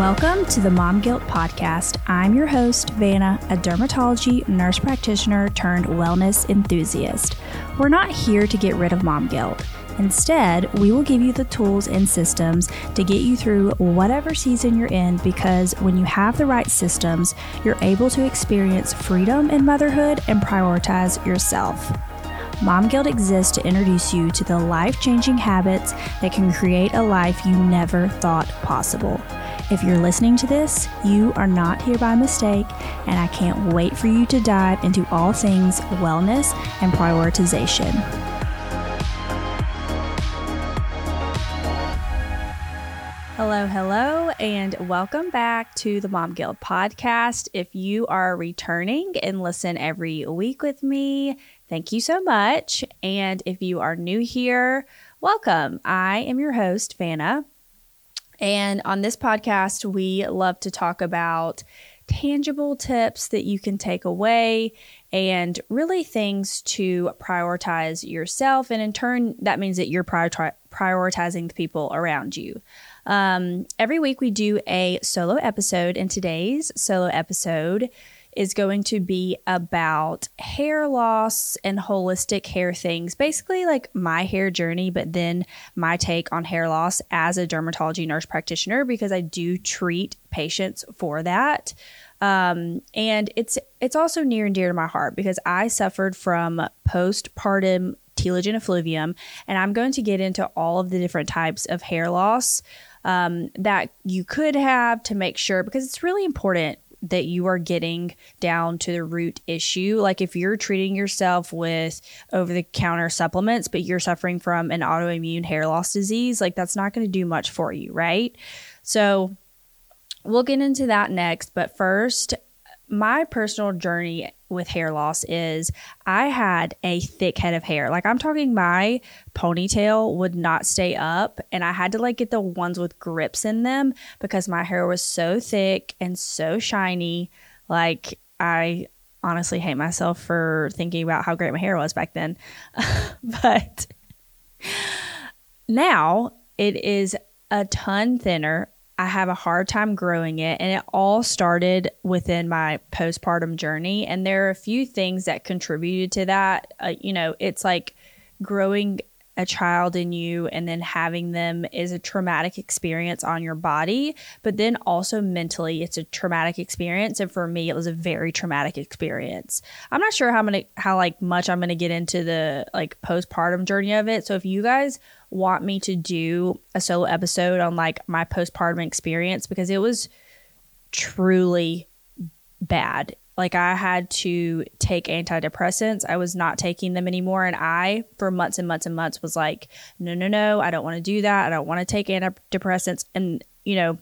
Welcome to the Mom Guilt Podcast. I'm your host, Vanna, a dermatology nurse practitioner turned wellness enthusiast. We're not here to get rid of mom guilt. Instead, we will give you the tools and systems to get you through whatever season you're in because when you have the right systems, you're able to experience freedom in motherhood and prioritize yourself. Mom Guilt exists to introduce you to the life changing habits that can create a life you never thought possible. If you're listening to this, you are not here by mistake, and I can't wait for you to dive into all things wellness and prioritization. Hello, hello, and welcome back to the Mom Guilt podcast. If you are returning and listen every week with me, thank you so much. And if you are new here, welcome. I am your host, Vanna. And on this podcast, we love to talk about tangible tips that you can take away and really things to prioritize yourself. And in turn, that means that you're priori- prioritizing the people around you. Um, every week we do a solo episode, and today's solo episode is going to be about hair loss and holistic hair things. Basically, like my hair journey, but then my take on hair loss as a dermatology nurse practitioner because I do treat patients for that. Um, and it's it's also near and dear to my heart because I suffered from postpartum telogen effluvium, and I'm going to get into all of the different types of hair loss um, that you could have to make sure because it's really important that you are getting down to the root issue. Like if you're treating yourself with over the counter supplements, but you're suffering from an autoimmune hair loss disease, like that's not going to do much for you, right? So we'll get into that next. But first, my personal journey with hair loss is I had a thick head of hair. Like I'm talking my ponytail would not stay up and I had to like get the ones with grips in them because my hair was so thick and so shiny. Like I honestly hate myself for thinking about how great my hair was back then. but now it is a ton thinner. I have a hard time growing it. And it all started within my postpartum journey. And there are a few things that contributed to that. Uh, you know, it's like growing a child in you and then having them is a traumatic experience on your body, but then also mentally it's a traumatic experience. And for me, it was a very traumatic experience. I'm not sure how many, how like much I'm going to get into the like postpartum journey of it. So if you guys want me to do a solo episode on like my postpartum experience, because it was truly bad like I had to take antidepressants. I was not taking them anymore. And I, for months and months and months, was like, no, no, no, I don't want to do that. I don't want to take antidepressants. And, you know,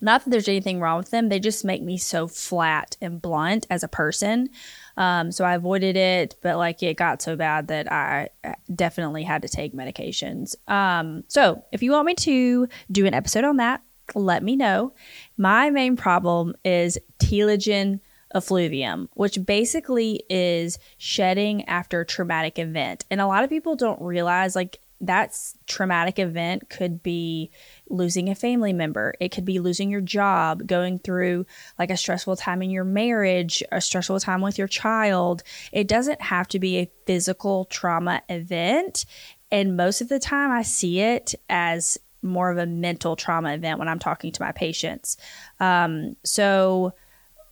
not that there's anything wrong with them. They just make me so flat and blunt as a person. Um, so I avoided it, but like it got so bad that I definitely had to take medications. Um, so if you want me to do an episode on that, let me know. My main problem is telogen effluvium, which basically is shedding after a traumatic event. And a lot of people don't realize like that traumatic event could be losing a family member. It could be losing your job, going through like a stressful time in your marriage, a stressful time with your child. It doesn't have to be a physical trauma event. And most of the time, I see it as more of a mental trauma event when I'm talking to my patients. Um, so,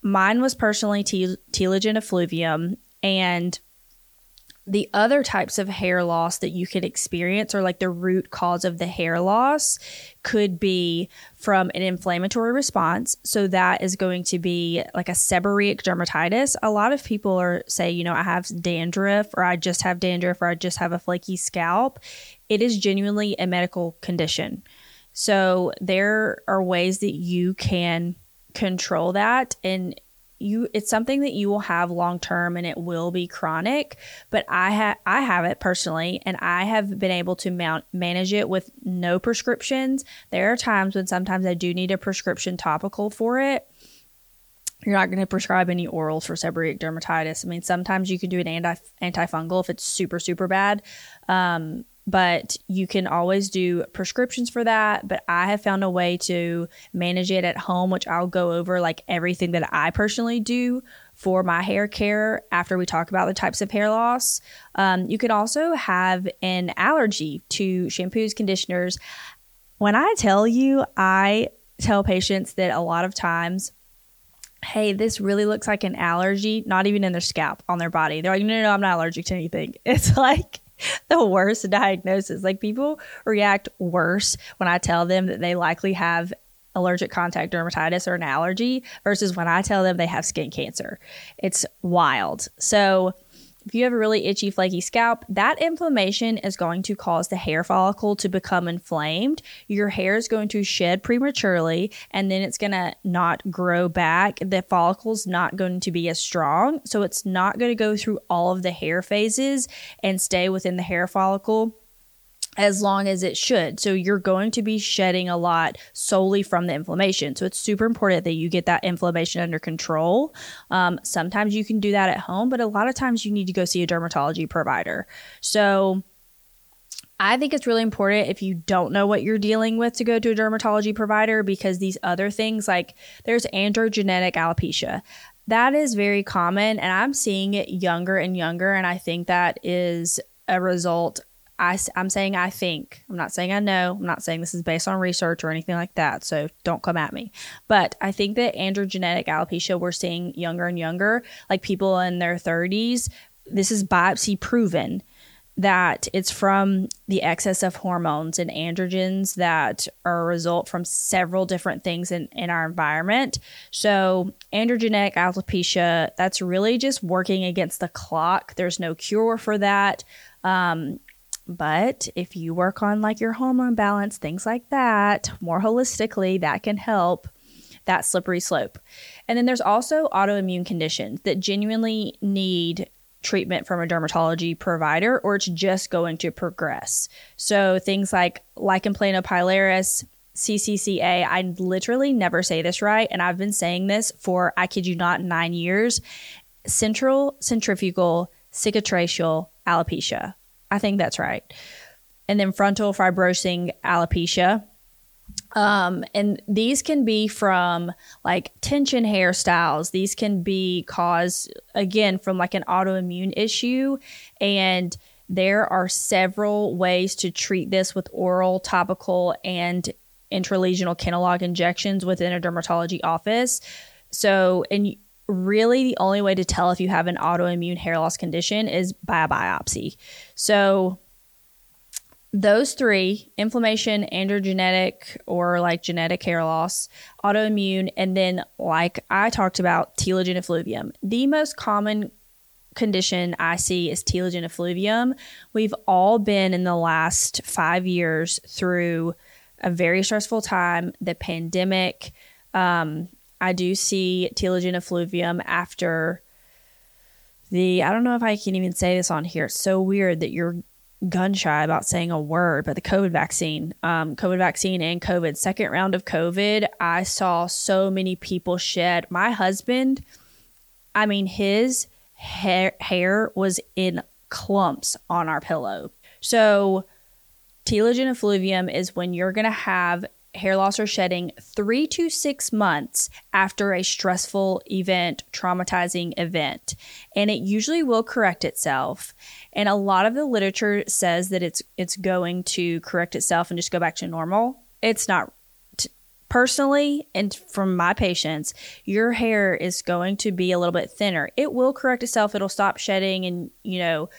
Mine was personally te- telogen effluvium, and the other types of hair loss that you could experience, or like the root cause of the hair loss, could be from an inflammatory response. So that is going to be like a seborrheic dermatitis. A lot of people are say, you know, I have dandruff, or I just have dandruff, or I just have a flaky scalp. It is genuinely a medical condition. So there are ways that you can control that and you it's something that you will have long term and it will be chronic but i have i have it personally and i have been able to mount manage it with no prescriptions. There are times when sometimes i do need a prescription topical for it. You're not going to prescribe any orals for seborrheic dermatitis. I mean sometimes you can do an anti antifungal if it's super super bad. Um, but you can always do prescriptions for that. But I have found a way to manage it at home, which I'll go over like everything that I personally do for my hair care after we talk about the types of hair loss. Um, you could also have an allergy to shampoos, conditioners. When I tell you, I tell patients that a lot of times hey, this really looks like an allergy, not even in their scalp, on their body. They're like, no, no, no, I'm not allergic to anything. It's like the worst diagnosis. Like people react worse when I tell them that they likely have allergic contact dermatitis or an allergy versus when I tell them they have skin cancer. It's wild. So, if you have a really itchy, flaky scalp, that inflammation is going to cause the hair follicle to become inflamed. Your hair is going to shed prematurely and then it's going to not grow back. The follicle's not going to be as strong. So it's not going to go through all of the hair phases and stay within the hair follicle as long as it should. So you're going to be shedding a lot solely from the inflammation. So it's super important that you get that inflammation under control. Um, sometimes you can do that at home, but a lot of times you need to go see a dermatology provider. So I think it's really important if you don't know what you're dealing with to go to a dermatology provider because these other things, like there's androgenetic alopecia. That is very common, and I'm seeing it younger and younger. And I think that is a result I, I'm saying I think. I'm not saying I know. I'm not saying this is based on research or anything like that. So don't come at me. But I think that androgenetic alopecia, we're seeing younger and younger, like people in their 30s. This is biopsy proven that it's from the excess of hormones and androgens that are a result from several different things in, in our environment. So, androgenic alopecia, that's really just working against the clock. There's no cure for that. Um, but if you work on like your hormone balance, things like that, more holistically, that can help that slippery slope. And then there's also autoimmune conditions that genuinely need treatment from a dermatology provider or it's just going to progress. So things like lichen planopilaris, CCCA, I literally never say this right and I've been saying this for I kid you not 9 years. Central centrifugal cicatricial alopecia. I think that's right. And then frontal fibrosing alopecia. Um, and these can be from like tension hairstyles. These can be caused again from like an autoimmune issue. And there are several ways to treat this with oral, topical, and intralesional Kenalog injections within a dermatology office. So, and really the only way to tell if you have an autoimmune hair loss condition is by a biopsy. So those three inflammation, androgenetic or like genetic hair loss, autoimmune, and then like I talked about, telogen effluvium. The most common condition I see is telogen effluvium. We've all been in the last five years through a very stressful time, the pandemic, um, I do see telogen effluvium after the I don't know if I can even say this on here. It's so weird that you're gun shy about saying a word, but the COVID vaccine, um, COVID vaccine and COVID, second round of COVID, I saw so many people shed. My husband, I mean, his hair, hair was in clumps on our pillow. So, telogen effluvium is when you're going to have hair loss or shedding three to six months after a stressful event, traumatizing event. And it usually will correct itself. And a lot of the literature says that it's it's going to correct itself and just go back to normal. It's not personally and from my patients your hair is going to be a little bit thinner it will correct itself it'll stop shedding and you know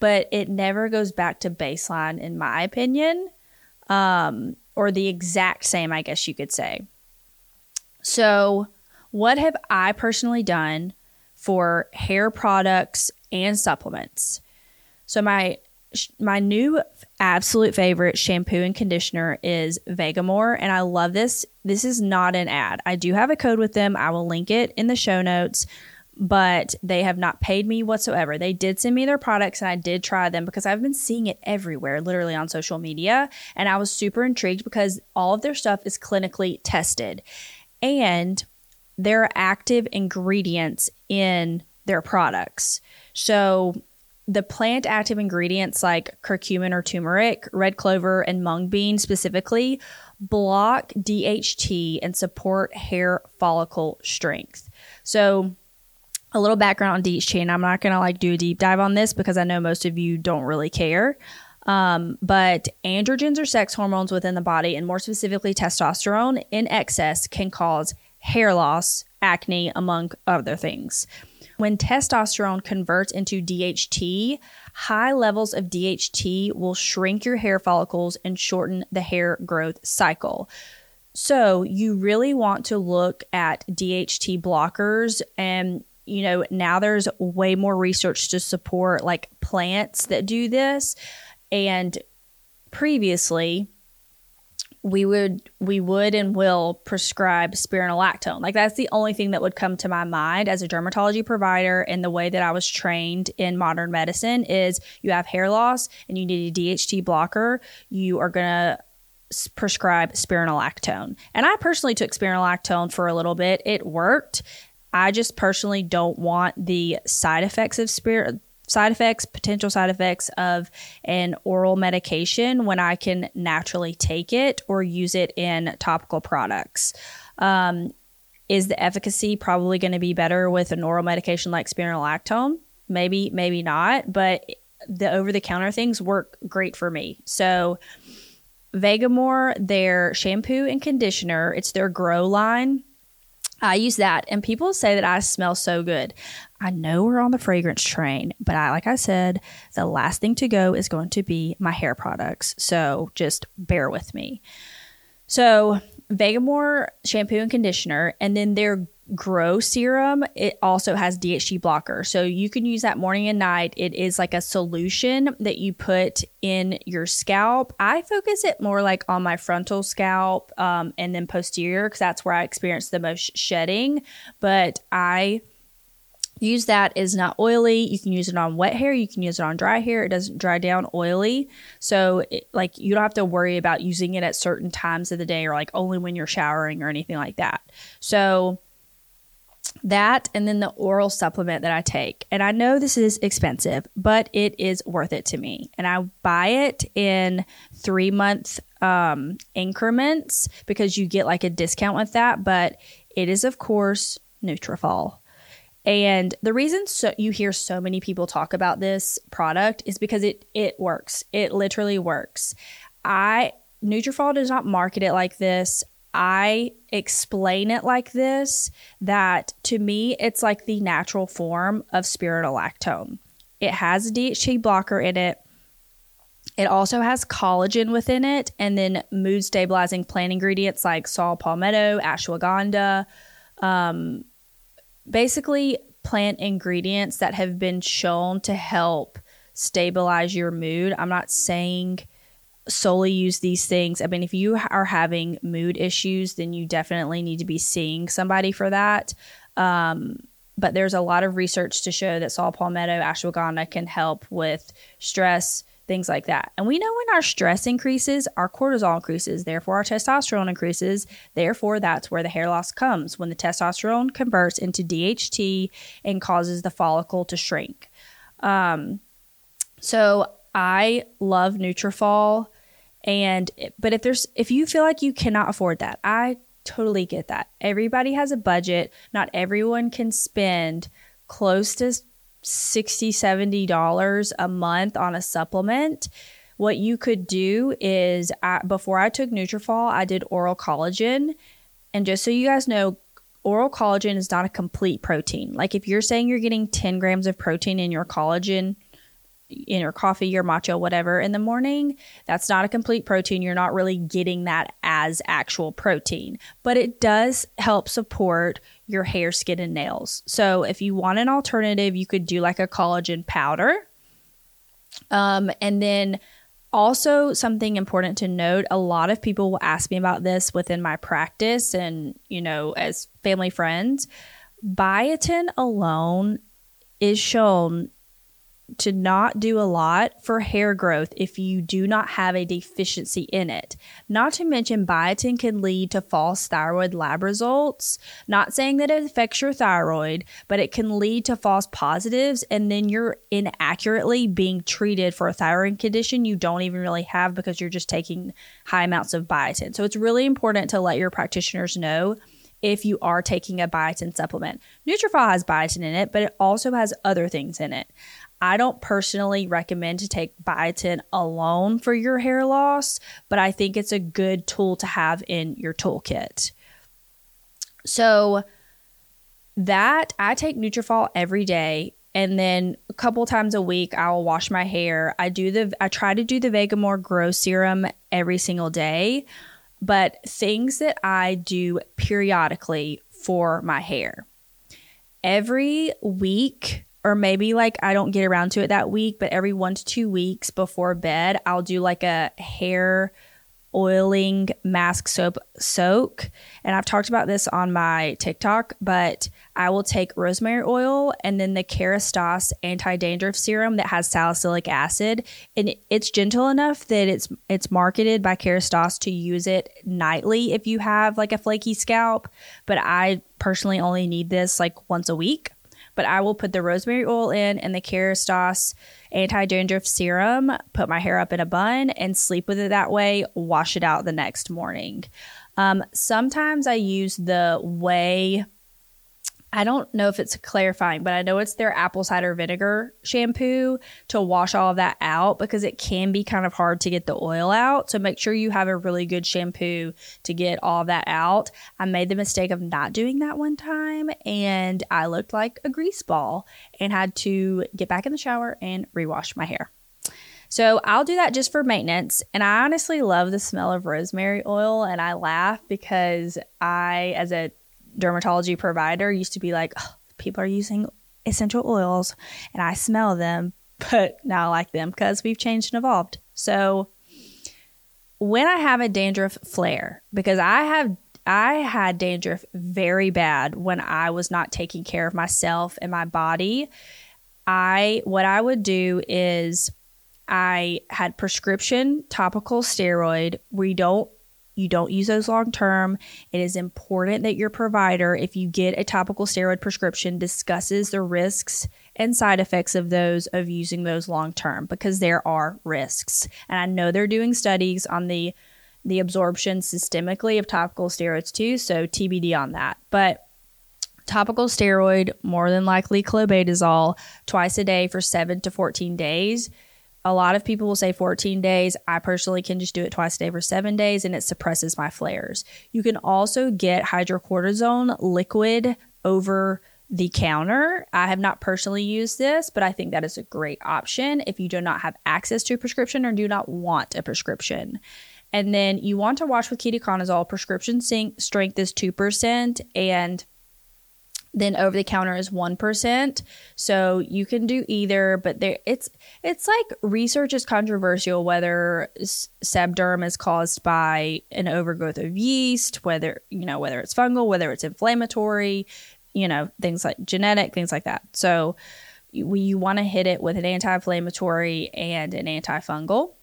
but it never goes back to baseline in my opinion um, or the exact same, I guess you could say. So, what have I personally done for hair products and supplements? So, my my new absolute favorite shampoo and conditioner is Vegamour and I love this. This is not an ad. I do have a code with them. I will link it in the show notes but they have not paid me whatsoever. They did send me their products and I did try them because I've been seeing it everywhere, literally on social media. And I was super intrigued because all of their stuff is clinically tested and there are active ingredients in their products. So the plant active ingredients like curcumin or turmeric, red clover, and mung bean specifically block DHT and support hair follicle strength. So, a little background on DHT, and I'm not going to like do a deep dive on this because I know most of you don't really care. Um, but androgens are sex hormones within the body, and more specifically, testosterone in excess can cause hair loss, acne, among other things. When testosterone converts into DHT, high levels of DHT will shrink your hair follicles and shorten the hair growth cycle. So, you really want to look at DHT blockers and you know, now there's way more research to support like plants that do this. And previously, we would we would and will prescribe spironolactone. Like that's the only thing that would come to my mind as a dermatology provider and the way that I was trained in modern medicine is you have hair loss and you need a DHT blocker, you are going to prescribe spironolactone. And I personally took spironolactone for a little bit. It worked. I just personally don't want the side effects of spirit side effects, potential side effects of an oral medication when I can naturally take it or use it in topical products. Um, is the efficacy probably going to be better with an oral medication like spironolactone? Maybe, maybe not, but the over the counter things work great for me. So, Vegamour, their shampoo and conditioner, it's their grow line. I use that, and people say that I smell so good. I know we're on the fragrance train, but I, like I said, the last thing to go is going to be my hair products. So just bear with me. So, Vegamour shampoo and conditioner, and then their Grow serum, it also has DHT blocker. So you can use that morning and night. It is like a solution that you put in your scalp. I focus it more like on my frontal scalp um, and then posterior because that's where I experience the most shedding. But I use that is not oily you can use it on wet hair you can use it on dry hair it doesn't dry down oily so it, like you don't have to worry about using it at certain times of the day or like only when you're showering or anything like that so that and then the oral supplement that I take. And I know this is expensive, but it is worth it to me. And I buy it in three month um, increments because you get like a discount with that. But it is, of course, Nutrafol. And the reason so you hear so many people talk about this product is because it it works. It literally works. I Nutrafol does not market it like this. I explain it like this that to me it's like the natural form of spironolactone. It has a DHT blocker in it. It also has collagen within it and then mood stabilizing plant ingredients like saw palmetto, ashwagandha, um, basically plant ingredients that have been shown to help stabilize your mood. I'm not saying solely use these things. I mean, if you are having mood issues, then you definitely need to be seeing somebody for that. Um, but there's a lot of research to show that saw palmetto, ashwagandha can help with stress, things like that. And we know when our stress increases, our cortisol increases, therefore our testosterone increases. Therefore, that's where the hair loss comes when the testosterone converts into DHT and causes the follicle to shrink. Um, so I love Nutrafol. And eh, but if there's if you feel like you cannot afford that, I totally get that. Everybody has a budget. Not everyone can spend close to 60 70 dollars a month on a supplement what you could do is I, before i took nutrafol i did oral collagen and just so you guys know oral collagen is not a complete protein like if you're saying you're getting 10 grams of protein in your collagen in your coffee, your matcha, whatever in the morning, that's not a complete protein. You're not really getting that as actual protein, but it does help support your hair, skin, and nails. So if you want an alternative, you could do like a collagen powder. Um, and then also something important to note a lot of people will ask me about this within my practice and you know as family friends biotin alone is shown to not do a lot for hair growth if you do not have a deficiency in it. Not to mention, biotin can lead to false thyroid lab results. Not saying that it affects your thyroid, but it can lead to false positives, and then you're inaccurately being treated for a thyroid condition you don't even really have because you're just taking high amounts of biotin. So it's really important to let your practitioners know if you are taking a biotin supplement. Nutrafol has biotin in it, but it also has other things in it. I don't personally recommend to take biotin alone for your hair loss, but I think it's a good tool to have in your toolkit. So that I take Nutrafol every day and then a couple times a week I will wash my hair. I do the I try to do the Vegamour Grow Serum every single day, but things that I do periodically for my hair. Every week or maybe like I don't get around to it that week, but every one to two weeks before bed, I'll do like a hair oiling mask soap soak. And I've talked about this on my TikTok, but I will take rosemary oil and then the Kerastase anti dandruff serum that has salicylic acid. And it's gentle enough that it's it's marketed by Kerastase to use it nightly if you have like a flaky scalp. But I personally only need this like once a week but I will put the rosemary oil in and the Kerastase anti dandruff serum, put my hair up in a bun, and sleep with it that way. Wash it out the next morning. Um, sometimes I use the Ouai I don't know if it's clarifying, but I know it's their apple cider vinegar shampoo to wash all of that out because it can be kind of hard to get the oil out. So make sure you have a really good shampoo to get all that out. I made the mistake of not doing that one time and I looked like a grease ball and had to get back in the shower and rewash my hair. So I'll do that just for maintenance. And I honestly love the smell of rosemary oil and I laugh because I, as a dermatology provider used to be like, oh, people are using essential oils and I smell them, but now I like them because we've changed and evolved. So when I have a dandruff flare, because I have I had dandruff very bad when I was not taking care of myself and my body. I what I would do is I had prescription topical steroid. We don't you don't use those long term. It is important that your provider, if you get a topical steroid prescription, discusses the risks and side effects of those of using those long term because there are risks. And I know they're doing studies on the the absorption systemically of topical steroids too, so TBD on that. But topical steroid, more than likely clobetasol, twice a day for 7 to 14 days a lot of people will say 14 days. I personally can just do it twice a day for seven days and it suppresses my flares. You can also get hydrocortisone liquid over the counter. I have not personally used this, but I think that is a great option if you do not have access to a prescription or do not want a prescription. And then you want to wash with ketoconazole. Prescription strength is 2%, and then over the counter is 1%. So you can do either, but there it's it's like research is controversial whether sebderm is caused by an overgrowth of yeast, whether, you know, whether it's fungal, whether it's inflammatory, you know, things like genetic, things like that. So you, you want to hit it with an anti-inflammatory and an antifungal.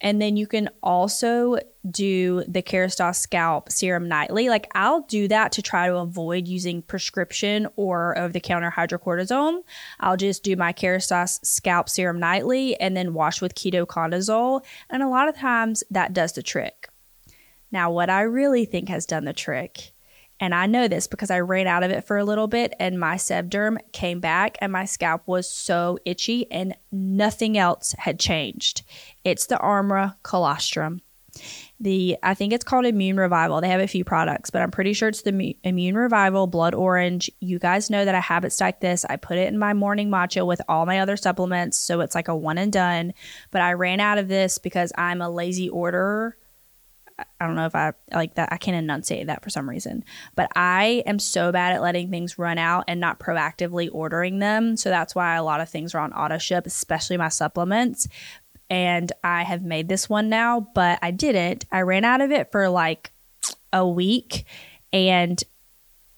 And then you can also do the Kerastase scalp serum nightly. Like I'll do that to try to avoid using prescription or over the counter hydrocortisone. I'll just do my Kerastase scalp serum nightly and then wash with ketoconazole. And a lot of times that does the trick. Now, what I really think has done the trick and I know this because I ran out of it for a little bit and my sebderm came back and my scalp was so itchy and nothing else had changed. It's the Armra colostrum. The I think it's called Immune Revival. They have a few products, but I'm pretty sure it's the Immune Revival Blood Orange. You guys know that I habit stack this. I put it in my morning matcha with all my other supplements, so it's like a one and done. But I ran out of this because I'm a lazy orderer I don't know if I like that. I can't enunciate that for some reason, but I am so bad at letting things run out and not proactively ordering them. So that's why a lot of things are on auto ship, especially my supplements. And I have made this one now, but I didn't. I ran out of it for like a week and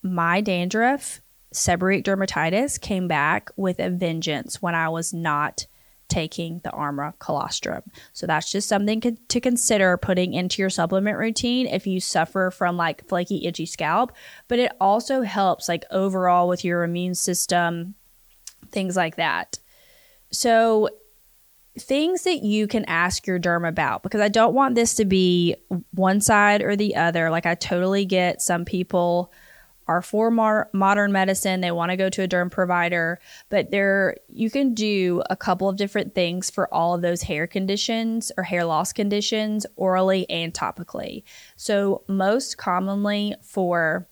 my dandruff, seborrheic dermatitis came back with a vengeance when I was not taking the Armra colostrum. So that's just something to consider putting into your supplement routine if you suffer from like flaky, itchy scalp. But it also helps like overall with your immune system, things like that. So things that you can ask your derm about because I don't want this to be one side or the other. Like I totally get some people are for more modern medicine. They want to go to a derm provider, but there you can do a couple of different things for all of those hair conditions or hair loss conditions orally and topically. So most commonly for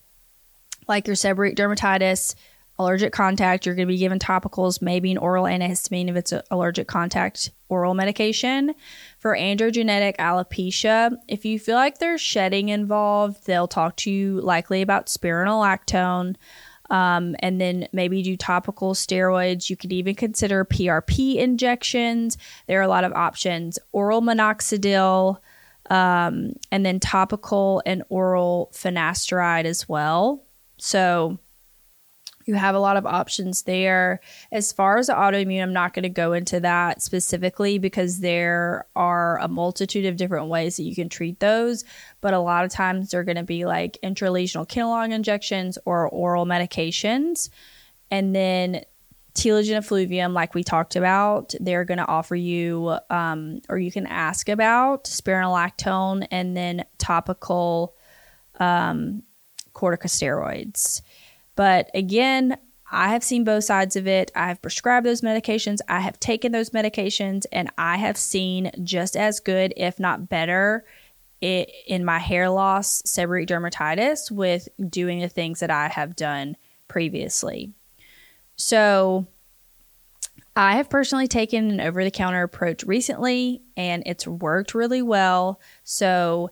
like your seborrheic dermatitis, allergic contact, you're going to be given topicals, maybe an oral antihistamine if it's an allergic contact oral medication. For androgenetic alopecia, if you feel like there's shedding involved, they'll talk to you likely about spironolactone. Um, and then maybe do topical steroids. You could even consider PRP injections. There are a lot of options. Oral minoxidil, um, and then topical and oral finasteride as well. So you have a lot of options there. As far as autoimmune, I'm not going to go into that specifically because there are a multitude of different ways that you can treat those. But a lot of times they're going to be like intralesional Kenalog injections or oral medications. And then telogen effluvium, like we talked about, they're going to offer you, um, or you can ask about spironolactone and then topical um, corticosteroids. But again, I have seen both sides of it. I have prescribed those medications. I have taken those medications and I have seen just as good, if not better, it, in my hair loss, seborrheic dermatitis with doing the things that I have done previously. So, I have personally taken an over the counter approach recently and it's worked really well. So,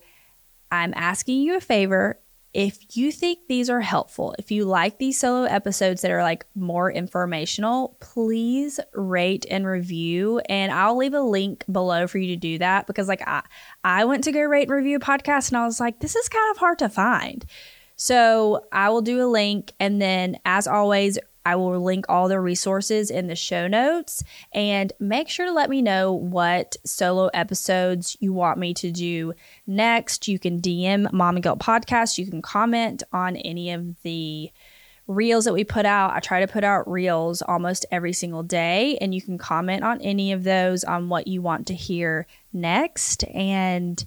I'm asking you a favor if you think these are helpful, if you like these solo episodes that are like more informational, please rate and review. And I'll leave a link below for you to do that because like I I went to go rate and review a podcast and I was like, this is kind of hard to find. So I will do a link and then as always, I will link all the resources in the show notes and make sure to let me know what solo episodes you want me to do next. You can DM Mom and Guilt Podcast. You can comment on any of the reels that we put out. I try to put out reels almost every single day, and you can comment on any of those on what you want to hear next. And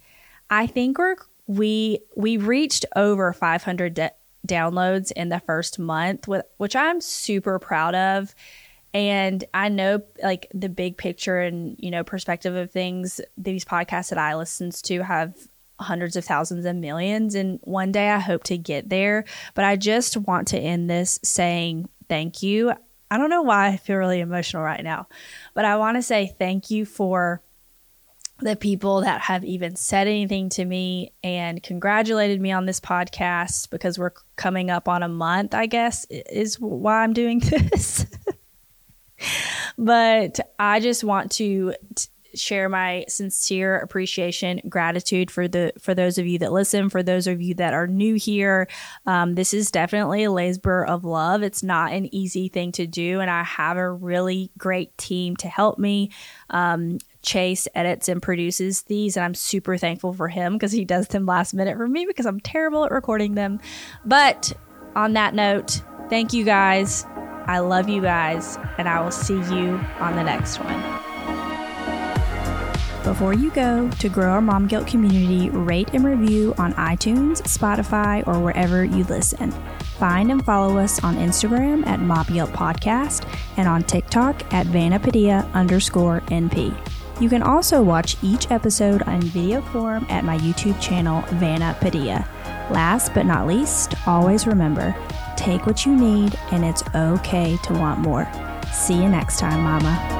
I think we're we we reached over 500 de- downloads in the first month, which I'm super proud of. And I know like the big picture and, you know, perspective of things, these podcasts that I listen to have hundreds of thousands and millions. And one day I hope to get there. But I just want to end this saying thank you. I don't know why I feel really emotional right now, but I want to say thank you for the people that have even said anything to me and congratulated me on this podcast because we're coming up on a month, I guess, is why I'm doing this. but I just want to t- share my sincere appreciation, gratitude for the for those of you that listen, for those of you that are new here. Um, this is definitely a labor of love. It's not an easy thing to do, and I have a really great team to help me. Um, Chase edits and produces these, and I'm super thankful for him because he does them last minute for me because I'm terrible at recording them. But on that note, thank you guys. I love you guys, and I will see you on the next one. Before you go, to grow our Mom Guilt community, rate and review on iTunes, Spotify, or wherever you listen. Find and follow us on Instagram at Mom Guilt Podcast and on TikTok at Vanna Padilla underscore NP. You can also watch each episode on video form at my YouTube channel, Vanna Padilla. Last but not least, always remember take what you need, and it's okay to want more. See you next time, Mama.